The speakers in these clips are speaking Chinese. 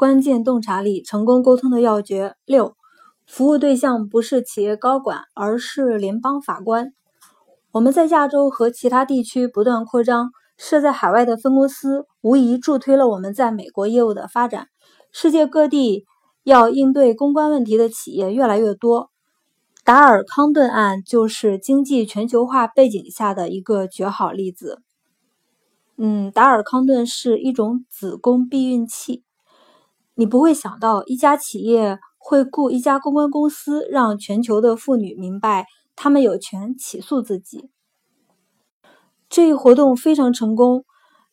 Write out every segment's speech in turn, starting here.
关键洞察力，成功沟通的要诀。六，服务对象不是企业高管，而是联邦法官。我们在亚洲和其他地区不断扩张，设在海外的分公司无疑助推了我们在美国业务的发展。世界各地要应对公关问题的企业越来越多，达尔康顿案就是经济全球化背景下的一个绝好例子。嗯，达尔康顿是一种子宫避孕器。你不会想到一家企业会雇一家公关公司，让全球的妇女明白她们有权起诉自己。这一活动非常成功，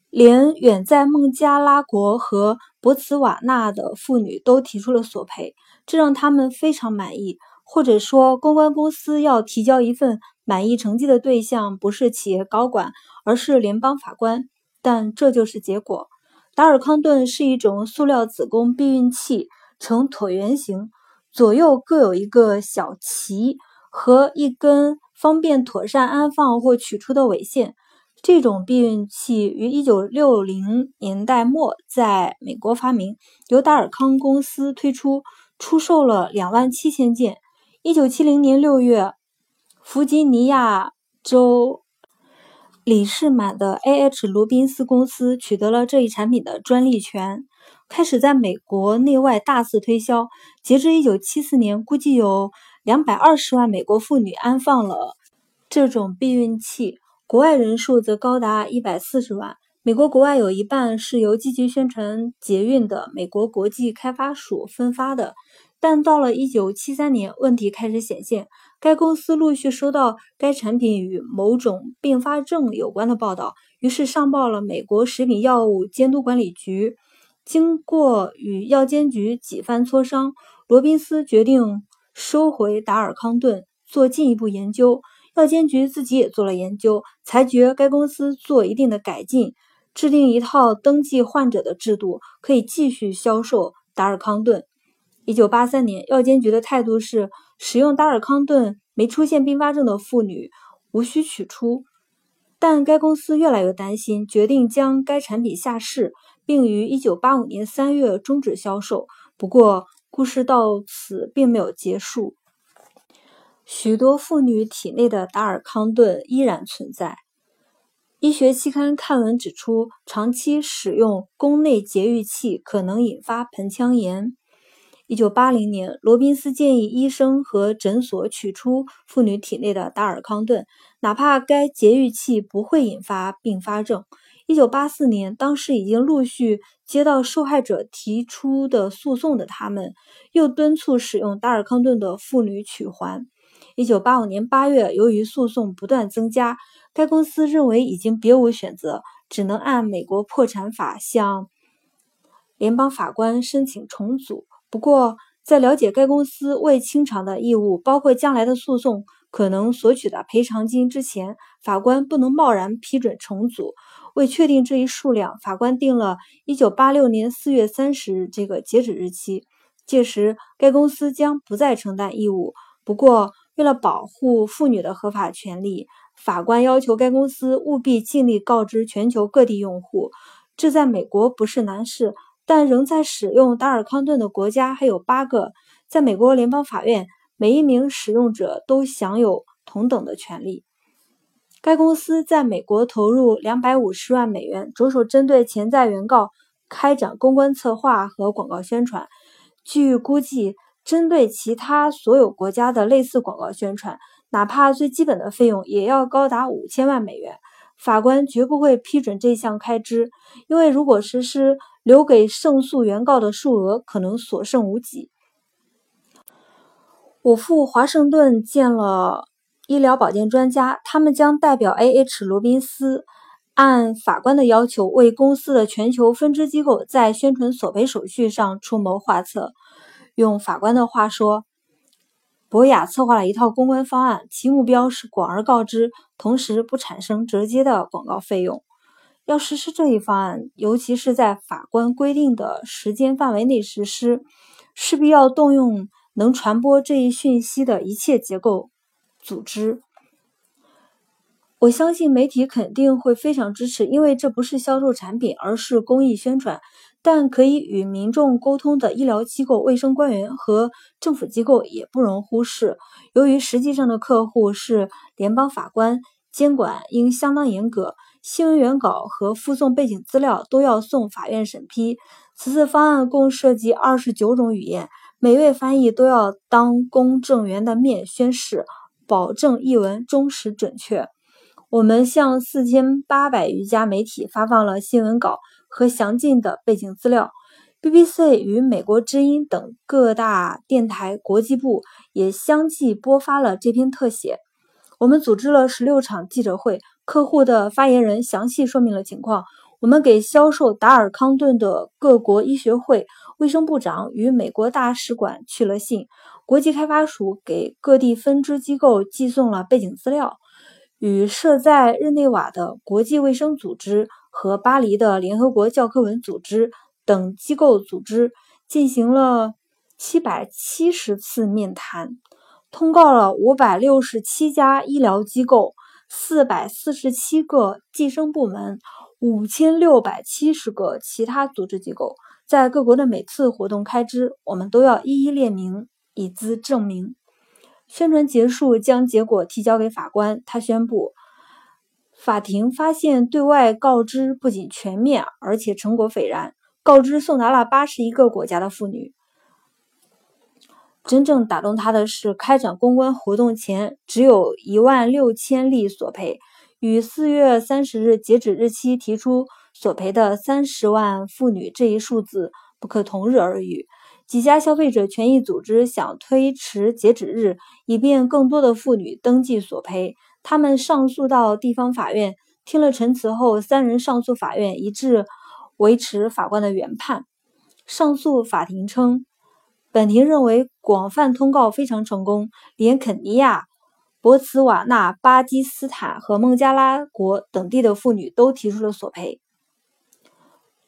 连远在孟加拉国和博茨瓦纳的妇女都提出了索赔，这让他们非常满意。或者说，公关公司要提交一份满意成绩的对象，不是企业高管，而是联邦法官。但这就是结果。达尔康顿是一种塑料子宫避孕器，呈椭圆形，左右各有一个小鳍和一根方便妥善安放或取出的尾线。这种避孕器于1960年代末在美国发明，由达尔康公司推出，出售了2万七千件。1970年6月，弗吉尼亚州。李士满的 A.H. 罗宾斯公司取得了这一产品的专利权，开始在美国内外大肆推销。截至1974年，估计有220万美国妇女安放了这种避孕器，国外人数则高达140万。美国国外有一半是由积极宣传捷运的美国国际开发署分发的。但到了1973年，问题开始显现。该公司陆续收到该产品与某种并发症有关的报道，于是上报了美国食品药物监督管理局。经过与药监局几番磋商，罗宾斯决定收回达尔康顿，做进一步研究。药监局自己也做了研究，裁决该公司做一定的改进，制定一套登记患者的制度，可以继续销售达尔康顿。一九八三年，药监局的态度是使用达尔康顿没出现并发症的妇女无需取出，但该公司越来越担心，决定将该产品下市，并于一九八五年三月终止销售。不过，故事到此并没有结束，许多妇女体内的达尔康顿依然存在。医学期刊刊文指出，长期使用宫内节育器可能引发盆腔炎。一九八零年，罗宾斯建议医生和诊所取出妇女体内的达尔康顿，哪怕该节育器不会引发并发症。一九八四年，当时已经陆续接到受害者提出的诉讼的他们，又敦促使用达尔康顿的妇女取环。一九八五年八月，由于诉讼不断增加，该公司认为已经别无选择，只能按美国破产法向联邦法官申请重组。不过，在了解该公司未清偿的义务，包括将来的诉讼可能索取的赔偿金之前，法官不能贸然批准重组。为确定这一数量，法官定了1986年4月30日这个截止日期。届时，该公司将不再承担义务。不过，为了保护妇女的合法权利，法官要求该公司务必尽力告知全球各地用户。这在美国不是难事。但仍在使用达尔康顿的国家还有八个。在美国联邦法院，每一名使用者都享有同等的权利。该公司在美国投入两百五十万美元，着手针对潜在原告开展公关策划和广告宣传。据估计，针对其他所有国家的类似广告宣传，哪怕最基本的费用也要高达五千万美元。法官绝不会批准这项开支，因为如果实施，留给胜诉原告的数额可能所剩无几。我赴华盛顿见了医疗保健专家，他们将代表 A.H. 罗宾斯，按法官的要求为公司的全球分支机构在宣传索赔手续上出谋划策。用法官的话说。博雅策划了一套公关方案，其目标是广而告之，同时不产生直接的广告费用。要实施这一方案，尤其是在法官规定的时间范围内实施，势必要动用能传播这一讯息的一切结构组织。我相信媒体肯定会非常支持，因为这不是销售产品，而是公益宣传。但可以与民众沟通的医疗机构、卫生官员和政府机构也不容忽视。由于实际上的客户是联邦法官，监管应相当严格。新闻原稿和附送背景资料都要送法院审批。此次方案共涉及二十九种语言，每位翻译都要当公证员的面宣誓，保证译文忠实准确。我们向四千八百余家媒体发放了新闻稿和详尽的背景资料。BBC 与美国之音等各大电台国际部也相继播发了这篇特写。我们组织了十六场记者会，客户的发言人详细说明了情况。我们给销售达尔康顿的各国医学会、卫生部长与美国大使馆去了信，国际开发署给各地分支机构寄送了背景资料，与设在日内瓦的国际卫生组织和巴黎的联合国教科文组织等机构组织进行了七百七十次面谈，通告了五百六十七家医疗机构、四百四十七个计生部门。五千六百七十个其他组织机构在各国的每次活动开支，我们都要一一列明，以资证明。宣传结束，将结果提交给法官。他宣布，法庭发现对外告知不仅全面，而且成果斐然。告知送达了八十一个国家的妇女。真正打动他的是，开展公关活动前只有一万六千例索赔。与四月三十日截止日期提出索赔的三十万妇女这一数字不可同日而语。几家消费者权益组织想推迟截止日，以便更多的妇女登记索赔。他们上诉到地方法院，听了陈词后，三人上诉法院一致维持法官的原判。上诉法庭称，本庭认为广泛通告非常成功，连肯尼亚。博茨瓦纳、巴基斯坦和孟加拉国等地的妇女都提出了索赔。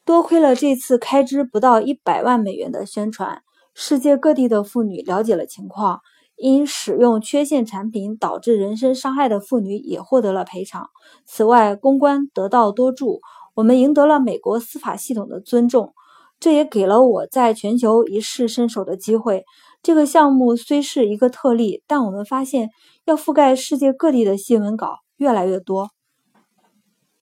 多亏了这次开支不到一百万美元的宣传，世界各地的妇女了解了情况。因使用缺陷产品导致人身伤害的妇女也获得了赔偿。此外，公关得到多助，我们赢得了美国司法系统的尊重。这也给了我在全球一试身手的机会。这个项目虽是一个特例，但我们发现要覆盖世界各地的新闻稿越来越多。